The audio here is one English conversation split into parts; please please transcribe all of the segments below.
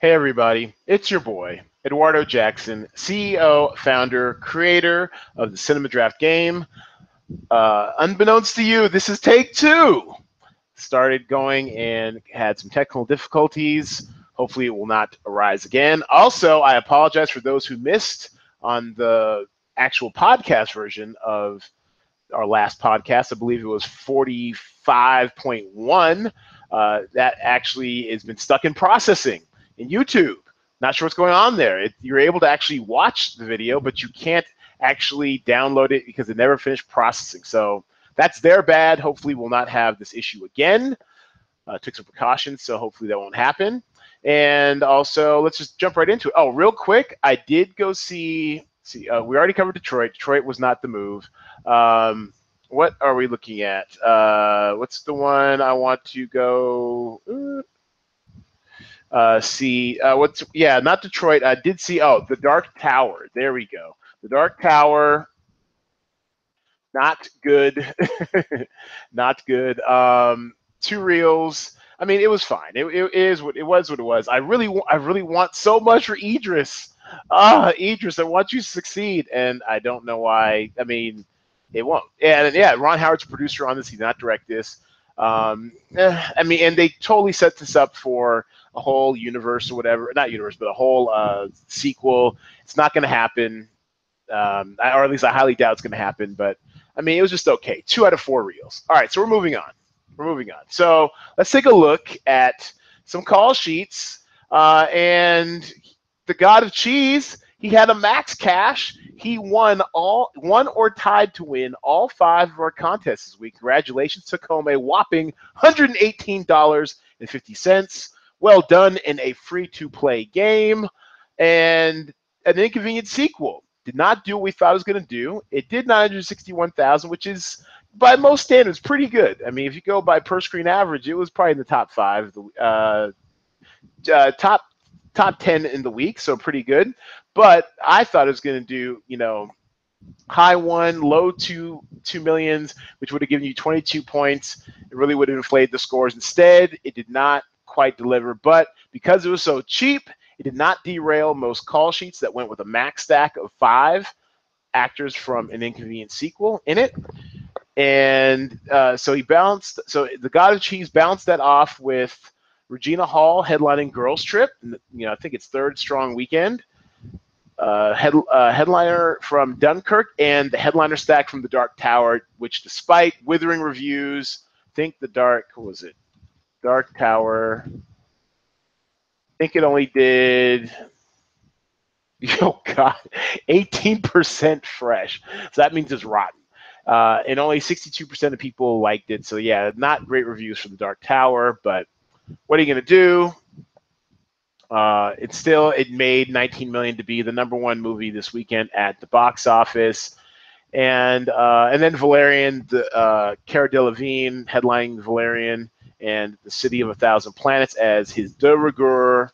Hey, everybody, it's your boy, Eduardo Jackson, CEO, founder, creator of the Cinema Draft game. Uh, unbeknownst to you, this is take two. Started going and had some technical difficulties. Hopefully, it will not arise again. Also, I apologize for those who missed on the actual podcast version of our last podcast. I believe it was 45.1. Uh, that actually has been stuck in processing in YouTube. Not sure what's going on there. It, you're able to actually watch the video, but you can't actually download it because it never finished processing. So that's their bad. Hopefully, we'll not have this issue again. Uh, took some precautions, so hopefully that won't happen. And also, let's just jump right into it. Oh, real quick, I did go see. See, uh, we already covered Detroit. Detroit was not the move. Um, what are we looking at? Uh, what's the one I want to go? Uh, uh, see uh, what's yeah, not Detroit. I did see oh the Dark Tower. There we go. The Dark Tower. Not good. not good. Um, two reels. I mean, it was fine. It, it is what it was. What it was. I really, I really want so much for Idris. Ah, Idris, I want you to succeed, and I don't know why. I mean, it won't. And yeah, Ron Howard's producer on this. He did not direct this. Um, eh, I mean, and they totally set this up for a whole universe or whatever. Not universe, but a whole uh, sequel. It's not going to happen, um, or at least I highly doubt it's going to happen. But I mean, it was just okay. Two out of four reels. All right, so we're moving on. We're moving on. So let's take a look at some call sheets. Uh, and the God of Cheese, he had a max cash he won all won or tied to win all five of our contests this week. Congratulations, took home a whopping $118.50. Well done in a free-to-play game. And an inconvenient sequel. Did not do what we thought it was going to do. It did 961,000, which is by most standards pretty good. I mean, if you go by per screen average, it was probably in the top five, uh, uh, top top 10 in the week, so pretty good. But I thought it was going to do, you know, high one, low two, two millions, which would have given you 22 points. It really would have inflated the scores. Instead, it did not quite deliver. But because it was so cheap, it did not derail most call sheets that went with a max stack of five actors from an inconvenient sequel in it. And uh, so he bounced. So the God of Cheese bounced that off with Regina Hall headlining Girls Trip. You know, I think it's third strong weekend. Uh, head, uh, headliner from Dunkirk and the headliner stack from The Dark Tower, which, despite withering reviews, think The Dark was it? Dark Tower. I think it only did. Oh God, 18% fresh. So that means it's rotten. Uh, and only 62% of people liked it. So yeah, not great reviews for The Dark Tower, but what are you going to do? Uh, it's still it made 19 million to be the number one movie this weekend at the box office, and uh, and then Valerian, the uh, Cara Delevingne headlining Valerian and the City of a Thousand Planets as his de rigueur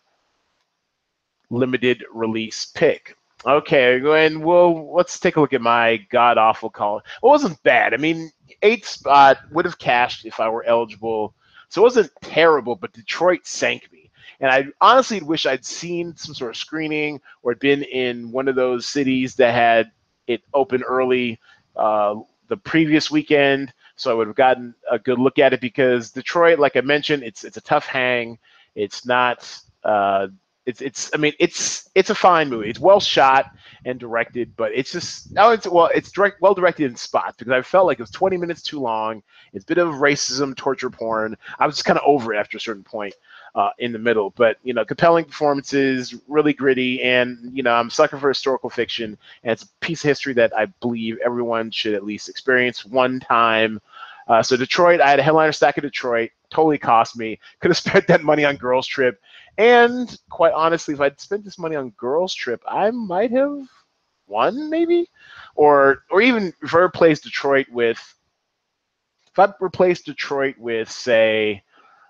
limited release pick. Okay, and well, let's take a look at my god awful call. It wasn't bad. I mean, eighth spot would have cashed if I were eligible so it wasn't terrible, but Detroit sank me. And I honestly wish I'd seen some sort of screening or been in one of those cities that had it open early uh, the previous weekend, so I would have gotten a good look at it. Because Detroit, like I mentioned, it's it's a tough hang. It's not uh, it's it's I mean it's it's a fine movie. It's well shot and directed, but it's just no, it's well it's direct well directed in spots because I felt like it was 20 minutes too long. It's a bit of racism, torture porn. I was just kind of over it after a certain point uh, in the middle. But you know, compelling performances, really gritty, and you know, I'm sucker for historical fiction, and it's a piece of history that I believe everyone should at least experience one time. Uh, so Detroit, I had a headliner stack of Detroit. Totally cost me. Could have spent that money on Girls Trip and quite honestly, if I'd spent this money on Girls Trip, I might have won, maybe, or or even if I replaced Detroit with, if I replaced Detroit with say,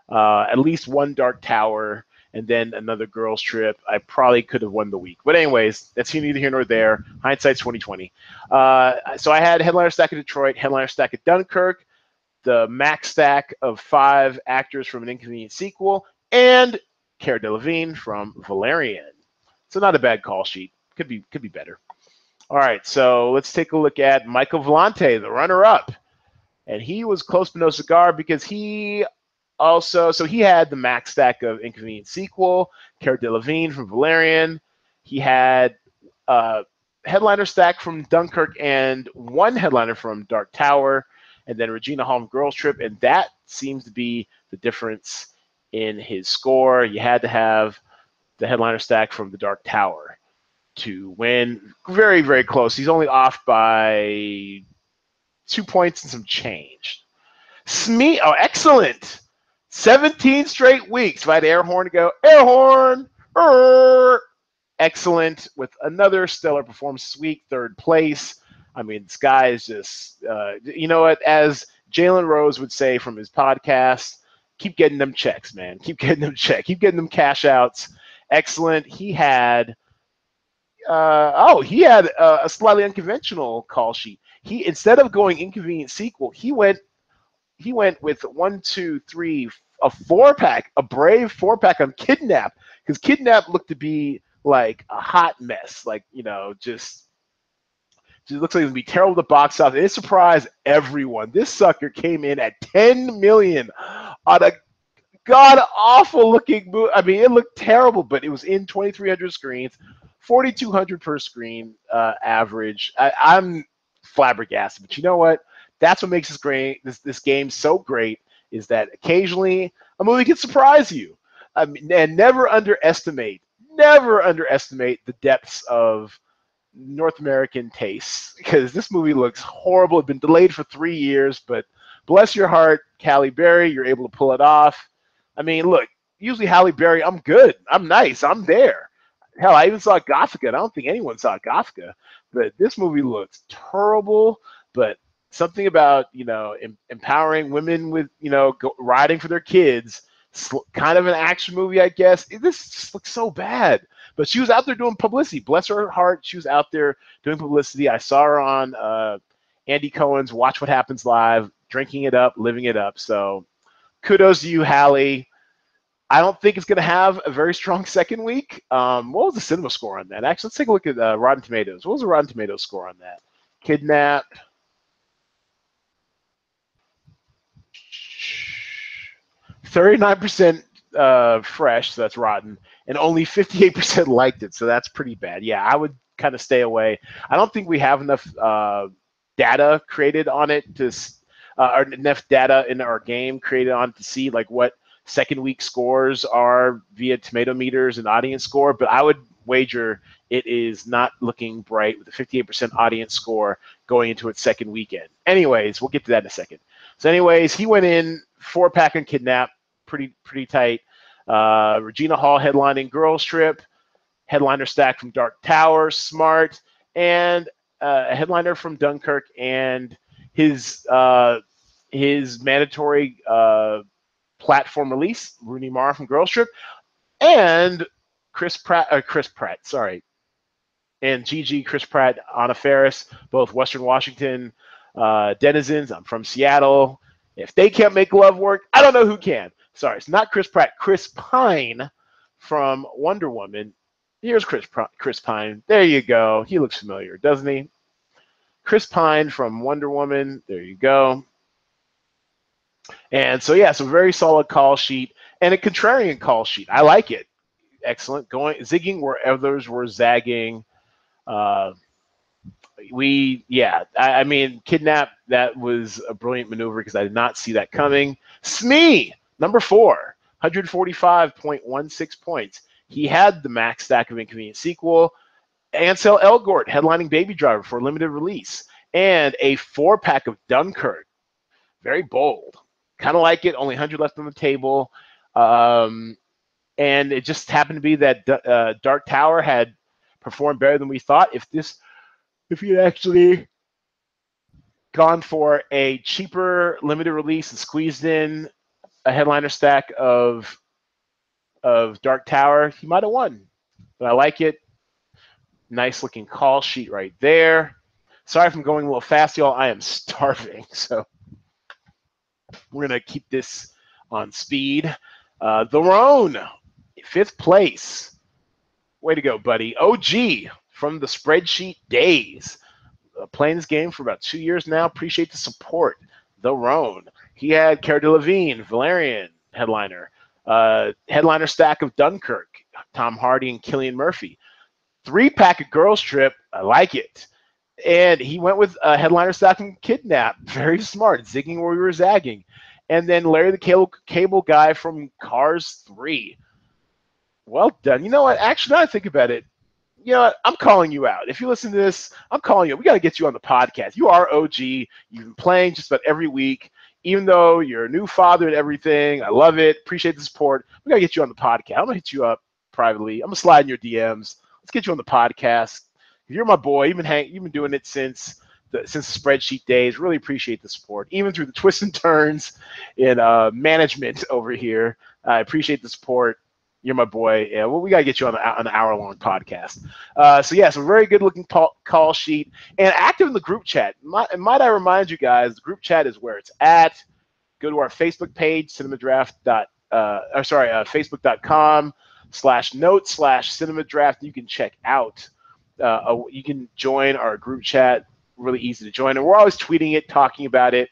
uh, at least one Dark Tower and then another Girls Trip, I probably could have won the week. But anyways, that's neither here nor there. Hindsight's 2020. Uh, so I had headliner stack of Detroit, headliner stack of Dunkirk, the max stack of five actors from an inconvenient sequel, and Cara Delevingne from Valerian. So not a bad call sheet. Could be could be better. All right, so let's take a look at Michael Vellante, the runner-up, and he was close but no cigar because he also so he had the max stack of Inconvenient Sequel, Cara Delevingne from Valerian. He had uh, headliner stack from Dunkirk and one headliner from Dark Tower, and then Regina Hall Girls Trip, and that seems to be the difference in his score. You had to have the headliner stack from the Dark Tower to win. Very, very close. He's only off by two points and some change. Smee, oh, excellent. 17 straight weeks. If I had air horn to go, air horn, er, excellent with another stellar performance Sweet third place. I mean, this guy is just, uh, you know what, as Jalen Rose would say from his podcast, keep getting them checks, man. Keep getting them checks. Keep getting them cash outs. Excellent. He had, uh, oh, he had a, a slightly unconventional call sheet. He instead of going inconvenient sequel, he went, he went with one, two, three, a four pack, a brave four pack on Kidnap because Kidnap looked to be like a hot mess, like you know, just just looks like it's gonna be terrible to box office. It surprised everyone. This sucker came in at 10 million on a god awful looking movie. I mean, it looked terrible, but it was in 2,300 screens, 4,200 per screen uh, average. I, I'm flabbergasted, but you know what? That's what makes this great. This this game so great is that occasionally a movie can surprise you. And never underestimate, never underestimate the depths of North American tastes because this movie looks horrible. It's been delayed for three years, but bless your heart, Halle Berry, you're able to pull it off. I mean, look, usually Halle Berry, I'm good, I'm nice, I'm there. Hell, I even saw Gothika. I don't think anyone saw Gothika but this movie looks terrible. But something about you know em- empowering women with you know go- riding for their kids, sl- kind of an action movie, I guess. This just looks so bad. But she was out there doing publicity. Bless her heart, she was out there doing publicity. I saw her on uh, Andy Cohen's Watch What Happens Live, drinking it up, living it up. So kudos to you, Halle. I don't think it's going to have a very strong second week. Um, what was the cinema score on that? Actually, let's take a look at uh, Rotten Tomatoes. What was the Rotten Tomatoes score on that? Kidnap. Thirty-nine percent uh, fresh, so that's rotten, and only fifty-eight percent liked it, so that's pretty bad. Yeah, I would kind of stay away. I don't think we have enough uh, data created on it to, uh, or enough data in our game created on to see like what second week scores are via tomato meters and audience score, but I would wager it is not looking bright with a 58% audience score going into its second weekend. Anyways, we'll get to that in a second. So, anyways, he went in four pack and kidnap, pretty pretty tight. Uh, Regina Hall headlining Girls Trip, headliner stack from Dark Tower, Smart, and uh, a headliner from Dunkirk, and his uh, his mandatory uh, platform release, Rooney Mara from Girls Trip, and Chris Pratt, uh, Chris Pratt, sorry, and Gigi, Chris Pratt, Anna Faris, both Western Washington uh, denizens. I'm from Seattle. If they can't make love work, I don't know who can. Sorry, it's not Chris Pratt. Chris Pine from Wonder Woman. Here's Chris Chris Pine. There you go. He looks familiar, doesn't he? Chris Pine from Wonder Woman. There you go. And so yeah, so very solid call sheet and a contrarian call sheet. I like it. Excellent. Going zigging where others were zagging. Uh, we yeah, I, I, mean kidnap. That was a brilliant maneuver because I did not see that coming. Smee number four, 145.16 points. He had the max stack of inconvenient sequel. Ansel Elgort headlining Baby Driver for limited release, and a four pack of Dunkirk. Very bold kind of like it. Only 100 left on the table. Um, and it just happened to be that uh, Dark Tower had performed better than we thought. If this, if you had actually gone for a cheaper limited release and squeezed in a headliner stack of of Dark Tower, he might have won. But I like it. Nice looking call sheet right there. Sorry if I'm going a little fast, y'all. I am starving, so we're to keep this on speed. Uh, the Roan, fifth place. Way to go, buddy. OG from the spreadsheet days. Uh, playing this game for about two years now. Appreciate the support. The Roan. He had Cara Delevingne, Valerian headliner. Uh, headliner stack of Dunkirk, Tom Hardy and Cillian Murphy. Three pack of Girls Trip. I like it. And he went with a headliner stack from Kidnap. Very smart. Zigging where we were zagging. And then Larry the Cable, Cable Guy from Cars 3. Well done. You know what? Actually, now I think about it, you know what? I'm calling you out. If you listen to this, I'm calling you. We got to get you on the podcast. You are OG. You've been playing just about every week. Even though you're a new father and everything, I love it. Appreciate the support. We got to get you on the podcast. I'm to hit you up privately. I'm to slide in your DMs. Let's get you on the podcast. You're my boy. You've been, hang- you've been doing it since the, since the spreadsheet days. Really appreciate the support, even through the twists and turns in uh, management over here. I appreciate the support. You're my boy. Yeah, well, we gotta get you on, the, on an hour long podcast. Uh, so yeah, so very good looking call, call, sheet and active in the group chat. Might, might I remind you guys, the group chat is where it's at. Go to our Facebook page, cinemadraft. Dot, uh, or sorry, uh, facebook.com slash note slash cinemadraft. You can check out. Uh, you can join our group chat. Really easy to join, and we're always tweeting it, talking about it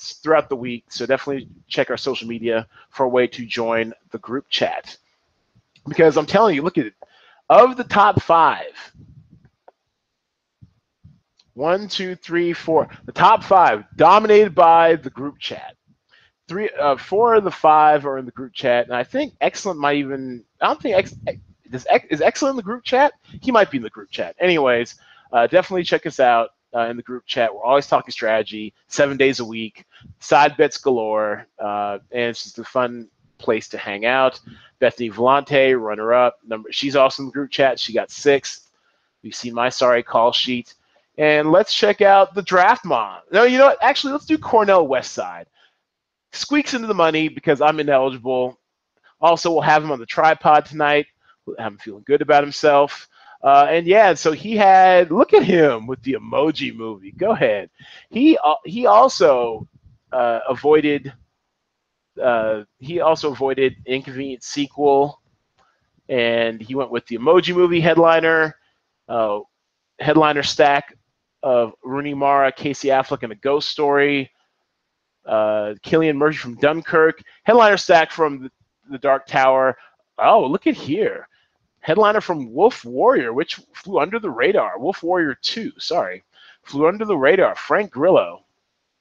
throughout the week. So definitely check our social media for a way to join the group chat because I'm telling you, look at it. Of the top five, one, two, three, four. The top five dominated by the group chat. Three, uh, four of the five are in the group chat, and I think excellent might even. I don't think Ex, does is excellent in the group chat. He might be in the group chat. Anyways, uh, definitely check us out uh, in the group chat. We're always talking strategy, seven days a week, side bets galore, uh, and it's just a fun place to hang out. Bethany Vellante, runner up. Number she's also in the group chat. She got sixth. We've seen my sorry call sheet. And let's check out the draft mom. No, you know what? Actually, let's do Cornell Westside. Squeaks into the money because I'm ineligible. Also, we'll have him on the tripod tonight. Him feeling good about himself. Uh, and yeah, so he had look at him with the emoji movie. Go ahead. He uh, he also uh, avoided uh, he also avoided Inconvenient Sequel, and he went with the Emoji Movie headliner, uh, headliner stack of Rooney Mara, Casey Affleck, and a Ghost Story. Uh, Cillian Murphy from Dunkirk, headliner stack from the, the Dark Tower. Oh, look at here. Headliner from Wolf Warrior, which flew under the radar. Wolf Warrior 2, sorry. Flew under the radar. Frank Grillo.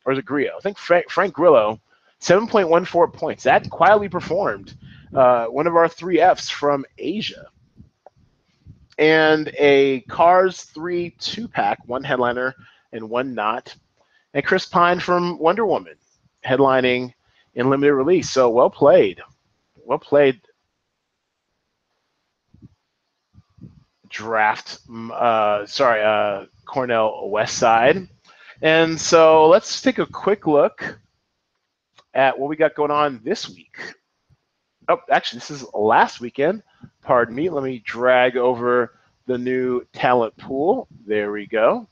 Or is it Grillo? I think Frank, Frank Grillo 7.14 points. That quietly performed. Uh, one of our three Fs from Asia. And a Cars 3 two pack, one headliner and one not. And Chris Pine from Wonder Woman, headlining in limited release. So well played. Well played. Draft, uh, sorry, uh, Cornell West Side. And so let's take a quick look at what we got going on this week. Oh, actually, this is last weekend. Pardon me. Let me drag over the new talent pool. There we go.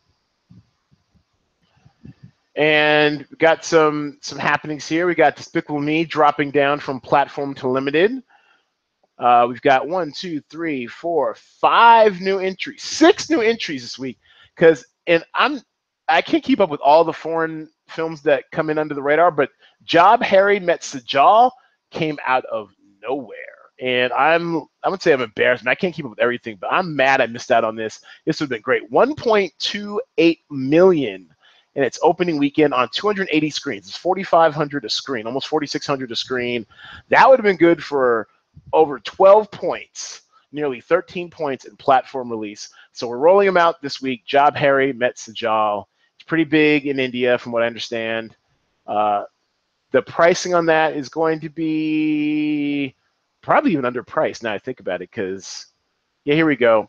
And we got some some happenings here. We got Despicable Me dropping down from platform to limited. Uh, we've got one, two, three, four, five new entries, six new entries this week. Because and I'm I can't keep up with all the foreign films that come in under the radar, but Jab Harry Met Sejal came out of nowhere. And I'm I would say I'm embarrassed. I can't keep up with everything, but I'm mad I missed out on this. This would have been great. 1.28 million in its opening weekend on 280 screens. It's 4,500 a screen, almost 4,600 a screen. That would have been good for over 12 points, nearly 13 points in platform release. So we're rolling them out this week. Jab Harry Met Sejal. It's pretty big in India, from what I understand. Uh, the pricing on that is going to be probably even underpriced now I think about it because, yeah, here we go.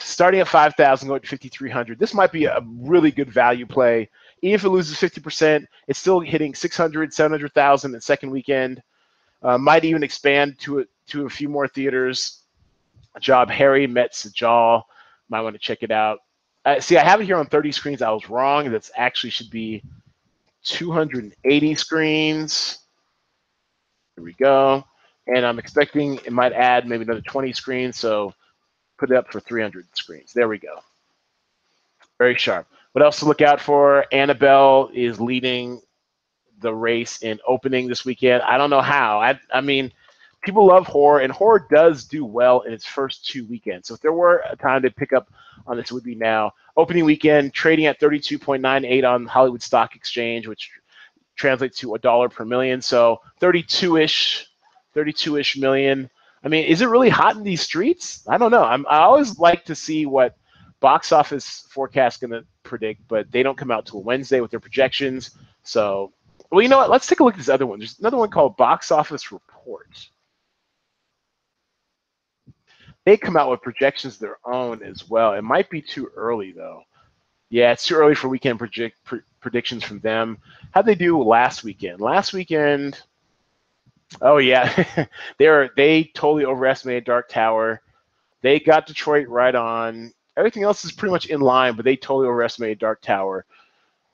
Starting at 5,000, going to 5,300. This might be a really good value play. Even if it loses 50%, it's still hitting 600, 700,000 in second weekend. Uh, might even expand to a, to a few more theaters. Jab Harry Met Sejal. Might want to check it out. Uh, see, I have it here on 30 screens. I was wrong. That's actually should be 280 screens. Here we go. and I'm expecting it might add maybe another 20 screens. So put it up for 300 screens. There we go. Very sharp. What else to look out for? Annabelle is leading the race in opening this weekend. I don't know how. I, I mean, people love horror, and horror does do well in its first two weekends. So if there were a time to pick up on this, would be now. Opening weekend, trading at 32.98 on Hollywood Stock Exchange, which translates to a dollar per million. So 32-ish, 32-ish million. I mean, is it really hot in these streets? I don't know. I'm, I always like to see what box office forecast going to predict, but they don't come out till Wednesday with their projections. So, well, you know what? Let's take a look at this other one. There's another one called Box Office Report. They come out with projections of their own as well. It might be too early though. Yeah, it's too early for weekend predict, pre- predictions from them. How'd they do last weekend? Last weekend, oh yeah, they're they totally overestimated Dark Tower. They got Detroit right on. Everything else is pretty much in line, but they totally overestimated Dark Tower.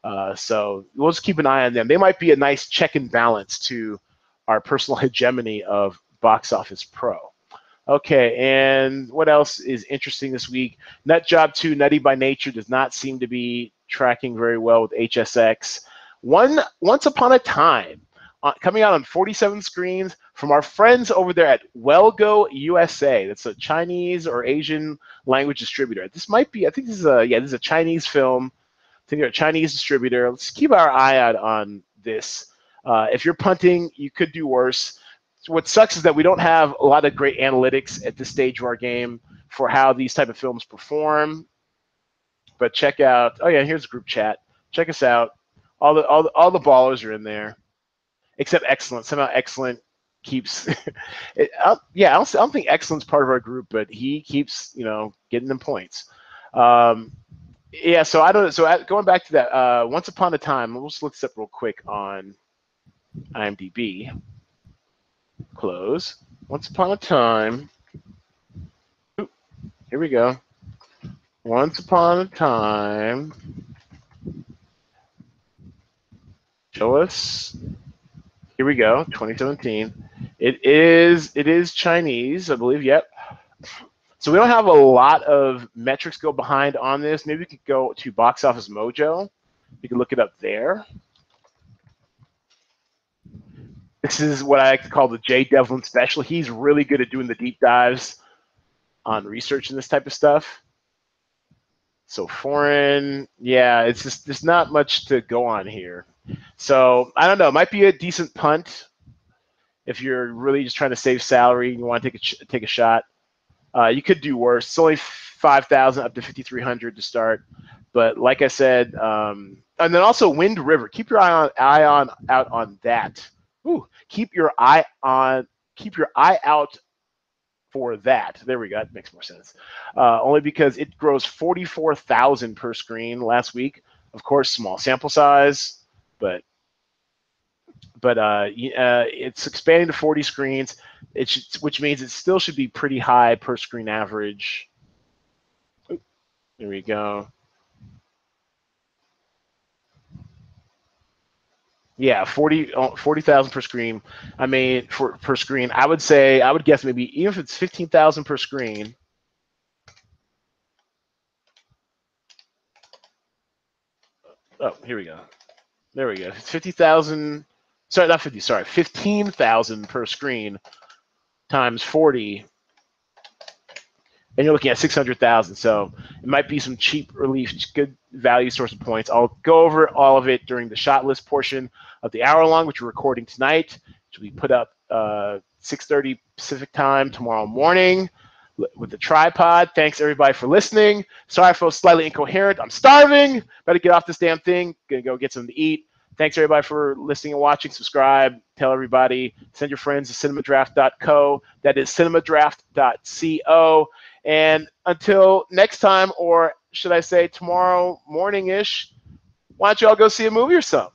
Uh, so we'll just keep an eye on them. They might be a nice check and balance to our personal hegemony of Box Office Pro. Okay, and what else is interesting this week? Nut Job 2, Nutty by Nature, does not seem to be tracking very well with HSX. One Once Upon a Time, uh, coming out on 47 screens from our friends over there at Well Go USA. That's a Chinese or Asian language distributor. This might be, I think this is a, yeah, this is a Chinese film. I think they're a Chinese distributor. Let's keep our eye out on this. Uh, if you're punting, you could do worse what sucks is that we don't have a lot of great analytics at this stage of our game for how these type of films perform. But check out, oh yeah, here's group chat. Check us out. All the all the, all the ballers are in there, except excellent. Somehow excellent keeps. it, I, yeah, I don't, I don't think excellent's part of our group, but he keeps you know getting them points. Um, yeah, so I don't. So going back to that, uh, once upon a time, we'll just look this up real quick on IMDb close. Once upon a time. here we go. Once upon a time. Show us. Here we go. 2017. It is. It is Chinese, I believe. Yep. So we don't have a lot of metrics go behind on this. Maybe we could go to Box Office Mojo. You can look it up there. This is what I like to call the Jay Devlin special. He's really good at doing the deep dives on research and this type of stuff. So foreign, yeah, it's just there's not much to go on here. So I don't know. It might be a decent punt if you're really just trying to save salary and you want to take a take a shot. Uh, you could do worse. It's only five thousand up to fifty three hundred to start, but like I said, um, and then also Wind River. Keep your eye on eye on out on that. Ooh, keep your eye on, keep your eye out for that. There we go. That makes more sense. Uh, only because it grows 44,000 per screen last week. Of course, small sample size, but but uh, uh, it's expanding to 40 screens, it should, which means it still should be pretty high per screen average. there we go. Yeah, 40 uh, 40,000 per screen. I mean, for per screen, I would say I would guess maybe even if it's 15,000 per screen. Oh, here we go. There we go. It's 50,000 sorry, not 50, sorry, 15,000 per screen times 40 and you're looking at 600,000. So it might be some cheap relief, good value source of points. I'll go over all of it during the shot list portion of the hour long, which we're recording tonight, which be put up uh, 6.30 Pacific time tomorrow morning with the tripod. Thanks everybody for listening. Sorry for slightly incoherent. I'm starving. Better get off this damn thing. Gonna go get something to eat. Thanks everybody for listening and watching. Subscribe. Tell everybody. Send your friends to cinemadraft.co. That is cinemadraft.co. And until next time, or should I say tomorrow morning ish, why don't y'all go see a movie or something?